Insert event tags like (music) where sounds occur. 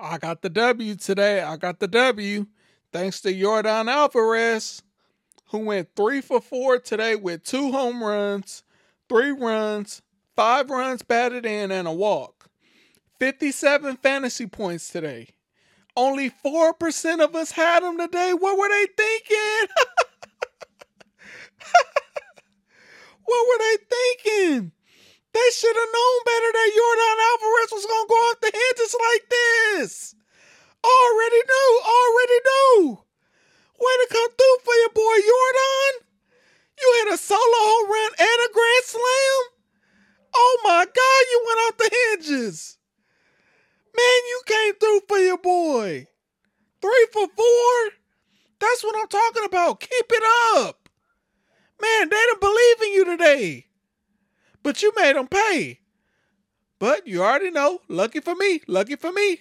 I got the W today. I got the W. Thanks to Yordan Alvarez, who went three for four today with two home runs, three runs, five runs batted in, and a walk. 57 fantasy points today. Only 4% of us had him today. What were they thinking? (laughs) what were they thinking? They should have known Already knew, already knew. Way to come through for your boy Yordan. You hit a solo home run and a grand slam. Oh my God, you went off the hinges. Man, you came through for your boy. Three for four. That's what I'm talking about. Keep it up. Man, they didn't believe in you today. But you made them pay. But you already know, lucky for me, lucky for me,